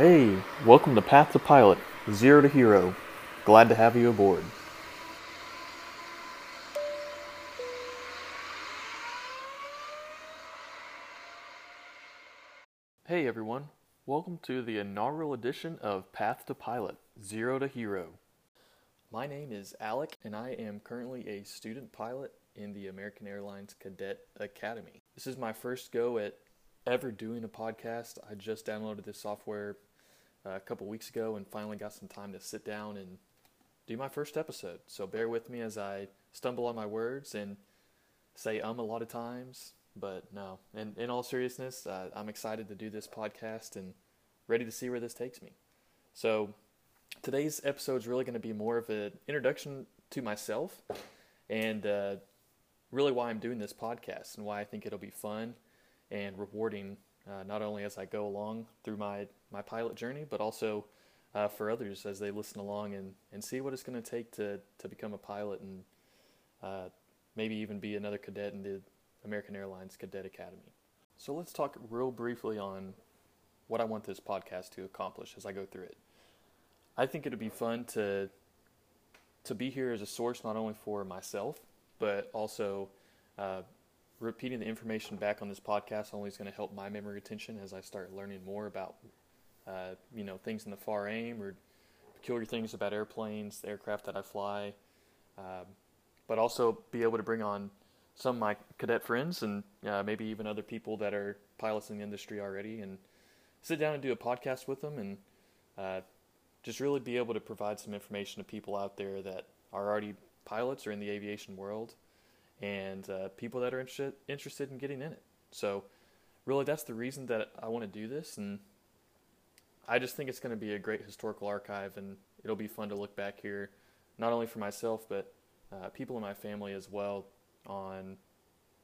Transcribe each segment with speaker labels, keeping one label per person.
Speaker 1: Hey, welcome to Path to Pilot, Zero to Hero. Glad to have you aboard. Hey everyone, welcome to the inaugural edition of Path to Pilot, Zero to Hero. My name is Alec, and I am currently a student pilot in the American Airlines Cadet Academy. This is my first go at ever doing a podcast. I just downloaded this software a couple weeks ago and finally got some time to sit down and do my first episode. So bear with me as I stumble on my words and say um a lot of times. But no, in, in all seriousness, uh, I'm excited to do this podcast and ready to see where this takes me. So today's episode is really going to be more of an introduction to myself and uh, really why I'm doing this podcast and why I think it'll be fun and rewarding, uh, not only as I go along through my, my pilot journey, but also uh, for others as they listen along and, and see what it's going to take to, to become a pilot and uh, maybe even be another cadet in the American Airlines Cadet Academy. So let's talk real briefly on what I want this podcast to accomplish as I go through it. I think it'd be fun to to be here as a source not only for myself, but also uh, repeating the information back on this podcast only is going to help my memory retention as I start learning more about uh, you know things in the FAR AIM or peculiar things about airplanes, the aircraft that I fly, um, but also be able to bring on some of my cadet friends and uh, maybe even other people that are pilots in the industry already and sit down and do a podcast with them and uh, just really be able to provide some information to people out there that are already pilots or in the aviation world and uh, people that are interested interested in getting in it. So really that's the reason that I want to do this and I just think it's going to be a great historical archive and it'll be fun to look back here not only for myself but uh, people in my family as well on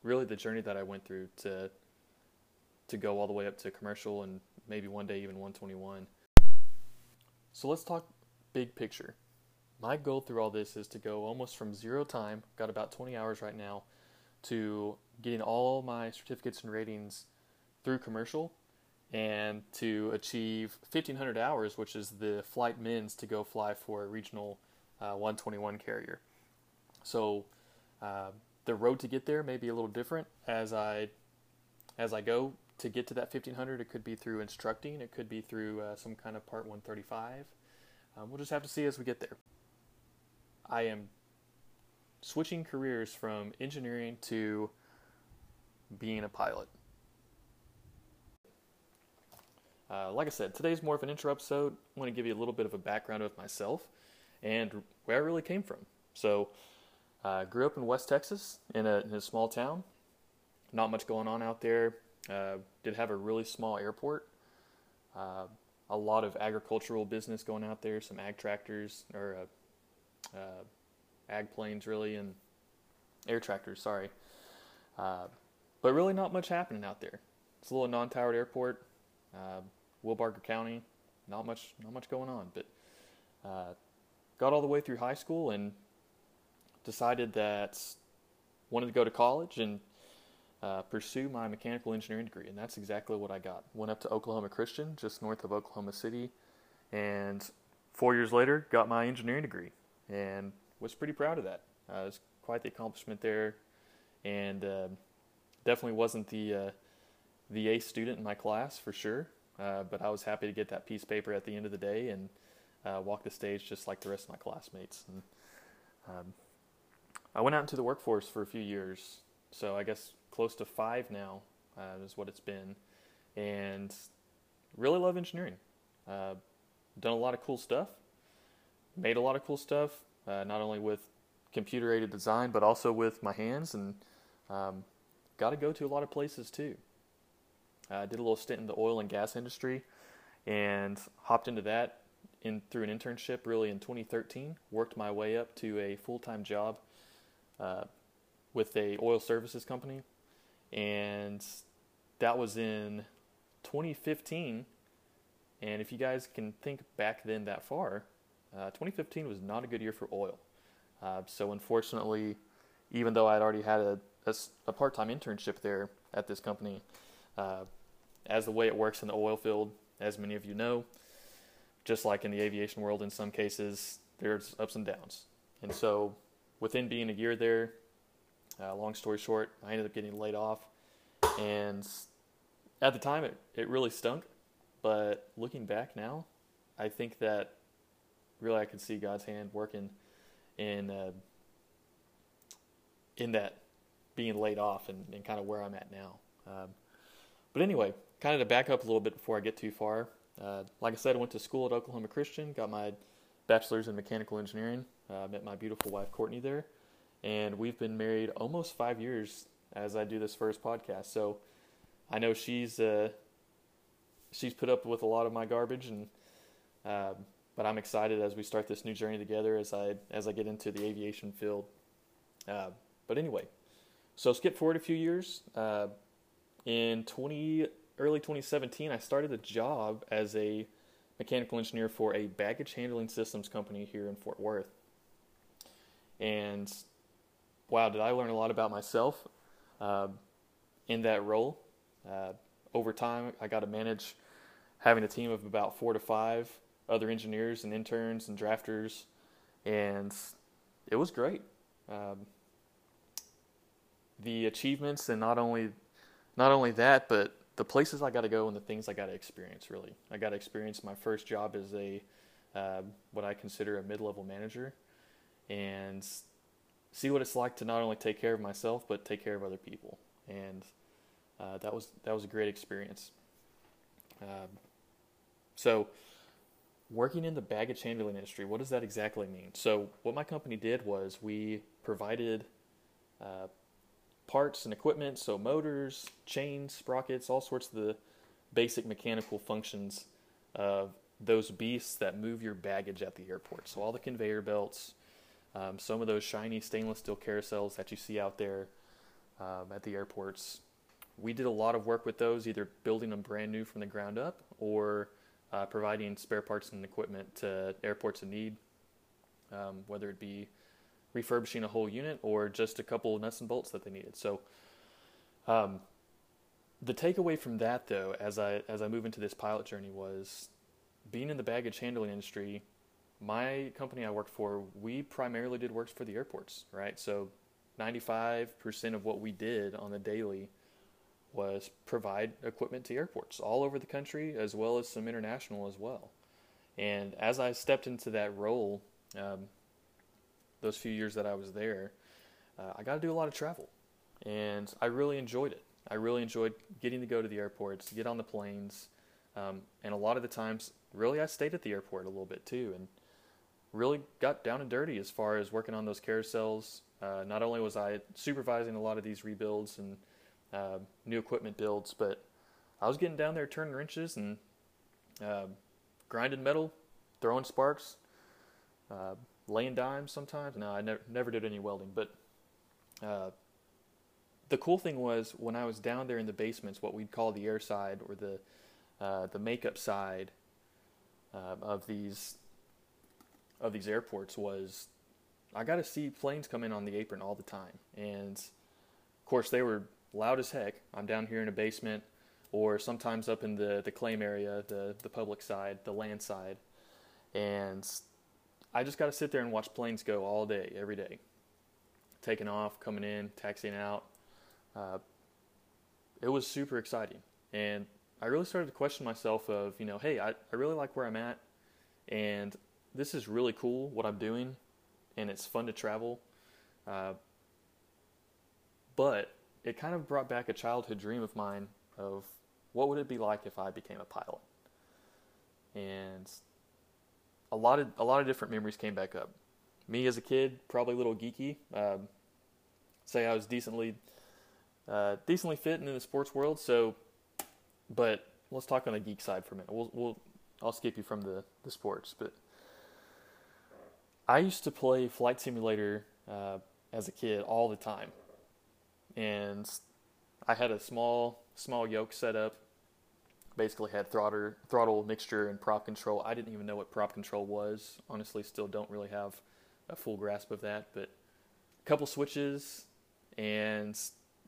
Speaker 1: really the journey that I went through to to go all the way up to commercial and maybe one day even 121. So let's talk big picture. My goal through all this is to go almost from zero time, got about 20 hours right now, to getting all my certificates and ratings through commercial and to achieve 1500 hours, which is the flight mins to go fly for a regional uh, 121 carrier. So uh, the road to get there may be a little different as I as I go to get to that 1500. It could be through instructing, it could be through uh, some kind of Part 135. Um, we'll just have to see as we get there. I am switching careers from engineering to being a pilot. Uh, like I said, today's more of an intro episode. I want to give you a little bit of a background of myself and where I really came from. So, I uh, grew up in West Texas in a, in a, small town. Not much going on out there. Uh, did have a really small airport. Uh, a lot of agricultural business going out there. Some ag tractors or uh, uh, ag planes, really, and air tractors. Sorry, uh, but really not much happening out there. It's a little non-towered airport. Wilbarger County. Not much. Not much going on. But got all the way through high school and decided that wanted to go to college and uh, pursue my mechanical engineering degree, and that's exactly what I got. Went up to Oklahoma Christian, just north of Oklahoma City, and four years later got my engineering degree, and was pretty proud of that. Uh, it was quite the accomplishment there, and uh, definitely wasn't the uh, the A student in my class for sure, uh, but I was happy to get that piece of paper at the end of the day and uh, walk the stage just like the rest of my classmates. And, um, I went out into the workforce for a few years, so I guess close to five now uh, is what it's been, and really love engineering. Uh, done a lot of cool stuff, made a lot of cool stuff, uh, not only with computer aided design, but also with my hands, and um, got to go to a lot of places too. I did a little stint in the oil and gas industry, and hopped into that in through an internship really in 2013. Worked my way up to a full time job uh, with a oil services company, and that was in 2015. And if you guys can think back then that far, uh, 2015 was not a good year for oil. Uh, so unfortunately, even though I'd already had a, a, a part-time internship there at this company, uh, as the way it works in the oil field, as many of you know, just like in the aviation world, in some cases, there's ups and downs. And so, within being a year there, uh, long story short, I ended up getting laid off. And at the time, it, it really stunk. But looking back now, I think that really I could see God's hand working in uh, in that being laid off and, and kind of where I'm at now. Um, but anyway, kind of to back up a little bit before I get too far. Uh, like I said, I went to school at Oklahoma Christian, got my bachelor's in mechanical engineering. Uh, met my beautiful wife Courtney there, and we've been married almost five years as I do this first podcast. So I know she's uh, she's put up with a lot of my garbage, and uh, but I'm excited as we start this new journey together as I as I get into the aviation field. Uh, but anyway, so skip forward a few years. Uh, in 20 early 2017, I started a job as a mechanical engineer for a baggage handling systems company here in Fort Worth. And wow, did I learn a lot about myself uh, in that role. Uh, over time, I got to manage having a team of about four to five other engineers and interns and drafters, and it was great. Um, the achievements and not only not only that, but the places I got to go and the things I got to experience. Really, I got to experience my first job as a uh, what I consider a mid-level manager, and see what it's like to not only take care of myself but take care of other people. And uh, that was that was a great experience. Um, so, working in the baggage handling industry, what does that exactly mean? So, what my company did was we provided uh, parts and equipment, so motors, chains, sprockets, all sorts of the basic mechanical functions of those beasts that move your baggage at the airport. So all the conveyor belts, um, some of those shiny stainless steel carousels that you see out there um, at the airports. We did a lot of work with those, either building them brand new from the ground up or uh, providing spare parts and equipment to airports in need, um, whether it be refurbishing a whole unit or just a couple of nuts and bolts that they needed. So, um, the takeaway from that, though, as I as I move into this pilot journey, was being in the baggage handling industry. My company I worked for, we primarily did works for the airports, right? So, 95% of what we did on the daily was provide equipment to airports all over the country, as well as some international as well. And as I stepped into that role, um, those few years that I was there, uh, I got to do a lot of travel, and I really enjoyed it. I really enjoyed getting to go to the airports, get on the planes, um, and a lot of the times, really, I stayed at the airport a little bit too, and really got down and dirty as far as working on those carousels. Uh, not only was I supervising a lot of these rebuilds and uh, new equipment builds, but I was getting down there turning wrenches and uh, grinding metal, throwing sparks, uh, laying dimes sometimes. No, I never never did any welding, but uh, the cool thing was when I was down there in the basements, what we'd call the air side or the uh, the makeup side uh, of these of these airports was I got to see planes come in on the apron all the time, and of course they were loud as heck. I'm down here in a basement, or sometimes up in the the claim area, the the public side, the land side, and I just got to sit there and watch planes go all day, every day, taking off, coming in, taxiing out. Uh, it was super exciting, and I really started to question myself of, you know, hey, I, I really like where I'm at, and this is really cool what I'm doing, and it's fun to travel. Uh, but it kind of brought back a childhood dream of mine of what would it be like if I became a pilot. And a lot of a lot of different memories came back up. Me as a kid, probably a little geeky. Um, say I was decently uh, decently fit in the sports world. So, but let's talk on the geek side for a minute. We'll, we'll I'll skip you from the the sports, but I used to play flight simulator uh, as a kid all the time, and I had a small small yoke set up basically had throttle, throttle mixture and prop control. I didn't even know what prop control was. Honestly, still don't really have a full grasp of that. But a couple switches and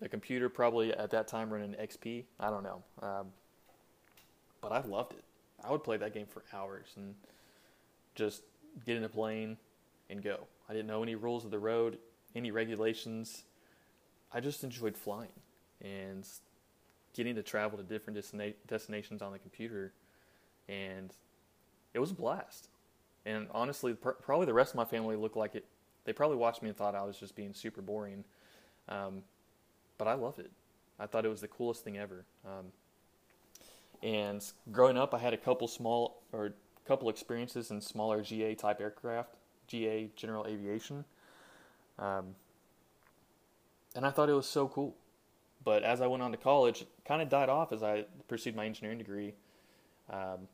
Speaker 1: the computer probably at that time running XP. I don't know. Um, but I loved it. I would play that game for hours and just get in a plane and go. I didn't know any rules of the road, any regulations. I just enjoyed flying and getting to travel to different destina- destinations on the computer, and it was a blast. And honestly, pr- probably the rest of my family looked like it. They probably watched me and thought I was just being super boring, um, but I loved it. I thought it was the coolest thing ever. Um, and growing up, I had a couple small or couple experiences in smaller GA type aircraft, GA general aviation. Um, and I thought it was so cool. But as I went on to college, kind of died off as I pursued my engineering degree. Um,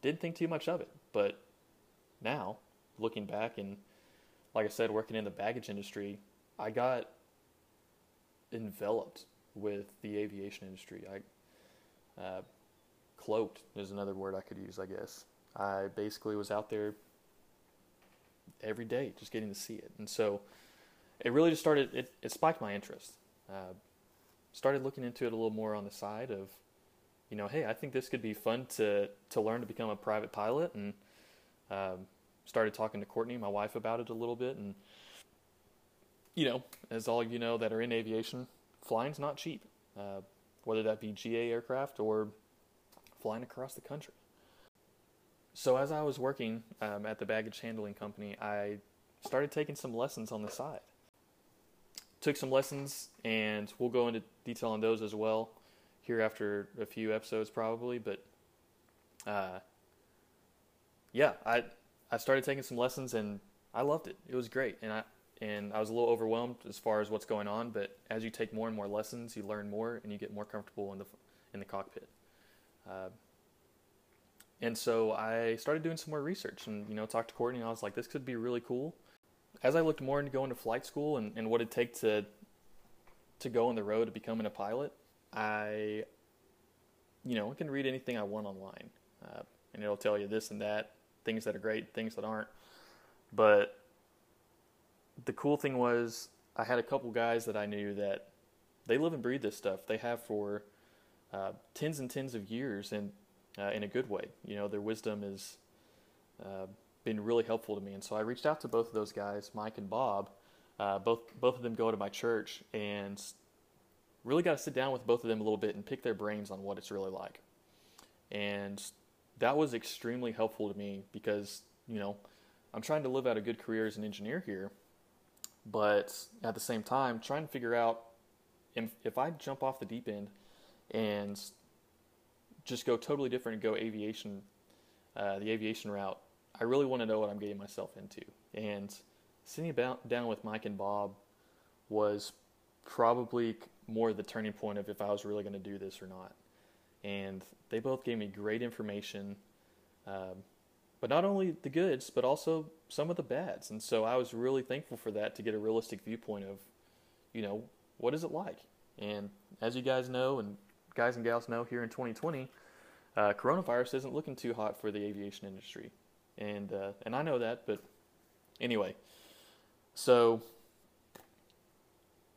Speaker 1: didn't think too much of it. But now, looking back and like I said, working in the baggage industry, I got enveloped with the aviation industry. I uh, cloaked is another word I could use, I guess. I basically was out there every day, just getting to see it, and so it really just started. It, it spiked my interest. Uh, started looking into it a little more on the side of, you know, hey, I think this could be fun to to learn to become a private pilot, and um, started talking to Courtney, my wife, about it a little bit, and you know, as all of you know that are in aviation, flying's not cheap, uh, whether that be GA aircraft or flying across the country. So as I was working um, at the baggage handling company, I started taking some lessons on the side. Took some lessons, and we'll go into detail on those as well here after a few episodes, probably. But uh, yeah, I I started taking some lessons, and I loved it. It was great, and I and I was a little overwhelmed as far as what's going on. But as you take more and more lessons, you learn more, and you get more comfortable in the in the cockpit. Uh, and so I started doing some more research, and you know, talked to Courtney, and I was like, this could be really cool. As I looked more into going to flight school and, and what it takes to to go on the road to becoming a pilot, I, you know, I can read anything I want online, uh, and it'll tell you this and that, things that are great, things that aren't. But the cool thing was I had a couple guys that I knew that they live and breathe this stuff. They have for uh, tens and tens of years, and uh, in a good way. You know, their wisdom is uh, been really helpful to me, and so I reached out to both of those guys, Mike and Bob. Uh, both both of them go to my church, and really got to sit down with both of them a little bit and pick their brains on what it's really like. And that was extremely helpful to me because you know I'm trying to live out a good career as an engineer here, but at the same time trying to figure out if, if I jump off the deep end and just go totally different and go aviation, uh, the aviation route, I really want to know what I'm getting myself into. And sitting about, down with Mike and Bob was probably more the turning point of if I was really going to do this or not. And they both gave me great information, um, but not only the goods, but also some of the bads. And so I was really thankful for that to get a realistic viewpoint of, you know, what is it like? And as you guys know, and guys and gals know here in 2020, uh, coronavirus isn't looking too hot for the aviation industry, and uh, and I know that. But anyway, so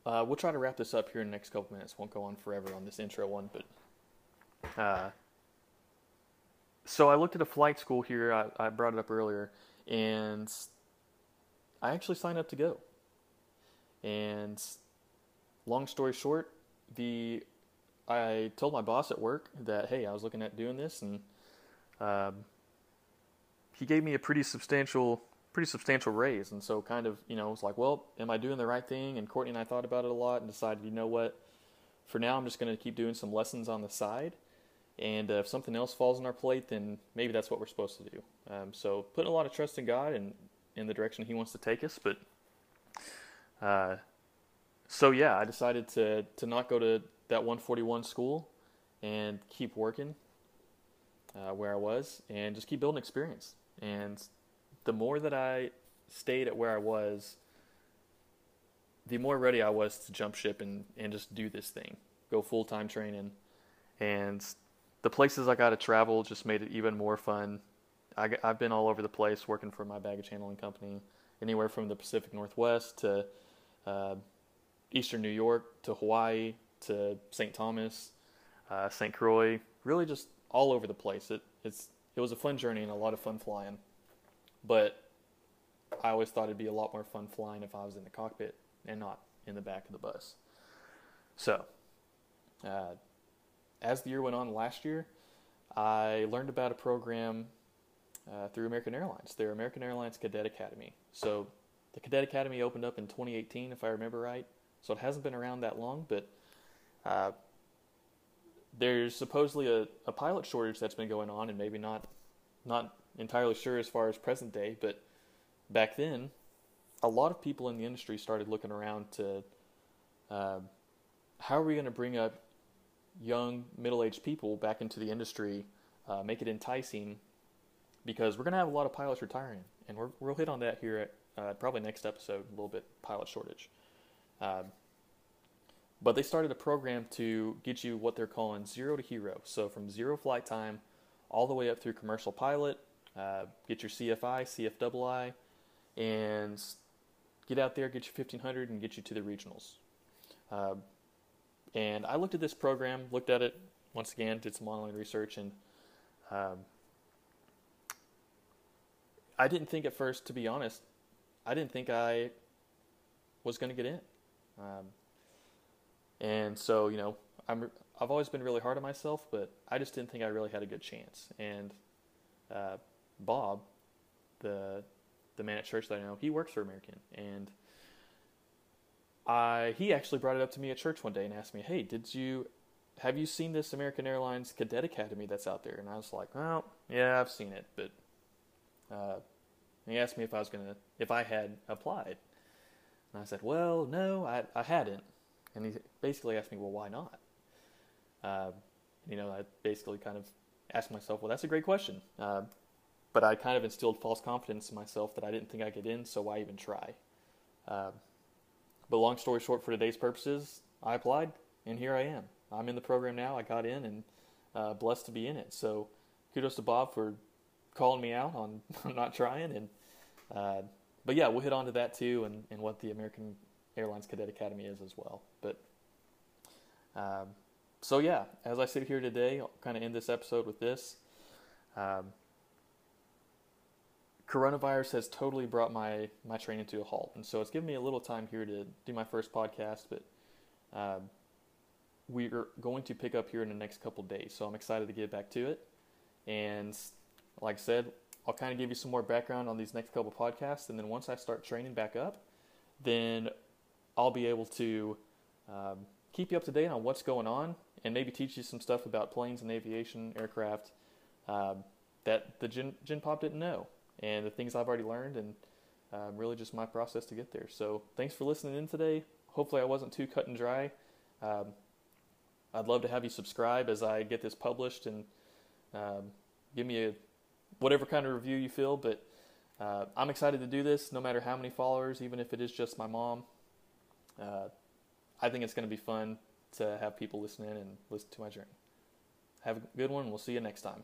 Speaker 1: uh, we'll try to wrap this up here in the next couple minutes. Won't go on forever on this intro one, but uh, so I looked at a flight school here. I, I brought it up earlier, and I actually signed up to go. And long story short, the I told my boss at work that hey, I was looking at doing this, and um, he gave me a pretty substantial, pretty substantial raise. And so, kind of, you know, it's like, well, am I doing the right thing? And Courtney and I thought about it a lot and decided, you know what, for now, I'm just going to keep doing some lessons on the side. And uh, if something else falls on our plate, then maybe that's what we're supposed to do. Um, so, putting a lot of trust in God and in the direction He wants to take us. But uh, so yeah, I decided to to not go to that 141 school and keep working uh, where I was and just keep building experience. And the more that I stayed at where I was, the more ready I was to jump ship and, and just do this thing, go full time training. And the places I got to travel just made it even more fun. I, have been all over the place working for my baggage handling company, anywhere from the Pacific Northwest to uh, Eastern New York to Hawaii to St. Thomas, uh, St. Croix, really just all over the place. It it's it was a fun journey and a lot of fun flying, but I always thought it'd be a lot more fun flying if I was in the cockpit and not in the back of the bus. So, uh, as the year went on last year, I learned about a program uh, through American Airlines, their American Airlines Cadet Academy. So, the Cadet Academy opened up in 2018, if I remember right. So, it hasn't been around that long, but uh, there's supposedly a, a pilot shortage that's been going on, and maybe not not entirely sure as far as present day, but back then, a lot of people in the industry started looking around to uh, how are we going to bring up young middle-aged people back into the industry, uh, make it enticing, because we're going to have a lot of pilots retiring, and we will hit on that here at uh, probably next episode a little bit pilot shortage. Um, but they started a program to get you what they're calling zero to hero. So from zero flight time all the way up through commercial pilot, uh, get your CFI, CFII, and get out there, get your 1500, and get you to the regionals. Uh, and I looked at this program, looked at it once again, did some online research, and um, I didn't think at first, to be honest, I didn't think I was going to get in. Um, and so, you know, I'm I've always been really hard on myself, but I just didn't think I really had a good chance. And uh, Bob, the the man at church that I know, he works for American, and I he actually brought it up to me at church one day and asked me, "Hey, did you have you seen this American Airlines Cadet Academy that's out there?" And I was like, "Well, yeah, I've seen it, but." Uh, he asked me if I was gonna if I had applied, and I said, "Well, no, I I hadn't." And he basically asked me, well, why not? Uh, you know, I basically kind of asked myself, well, that's a great question. Uh, but I kind of instilled false confidence in myself that I didn't think I could in, so why even try? Uh, but long story short, for today's purposes, I applied, and here I am. I'm in the program now. I got in, and uh, blessed to be in it. So kudos to Bob for calling me out on, not trying. And uh, but yeah, we'll hit on to that too, and, and what the American Airlines Cadet Academy is as well. But um, so yeah, as I sit here today, I'll kind of end this episode with this. Um, coronavirus has totally brought my my training to a halt, and so it's given me a little time here to do my first podcast. But um, we're going to pick up here in the next couple days, so I'm excited to get back to it. And like I said, I'll kind of give you some more background on these next couple podcasts, and then once I start training back up, then I'll be able to um, keep you up to date on what's going on and maybe teach you some stuff about planes and aviation aircraft um, that the Gen, Gen Pop didn't know and the things I've already learned and um, really just my process to get there. So thanks for listening in today. Hopefully I wasn't too cut and dry. Um, I'd love to have you subscribe as I get this published and give me a whatever kind of review you feel. But uh, I'm excited to do this, no matter how many followers, even if it is just my mom uh, I think it's going to be fun to have people listen in and listen to my journey. Have a good one. We'll see you next time.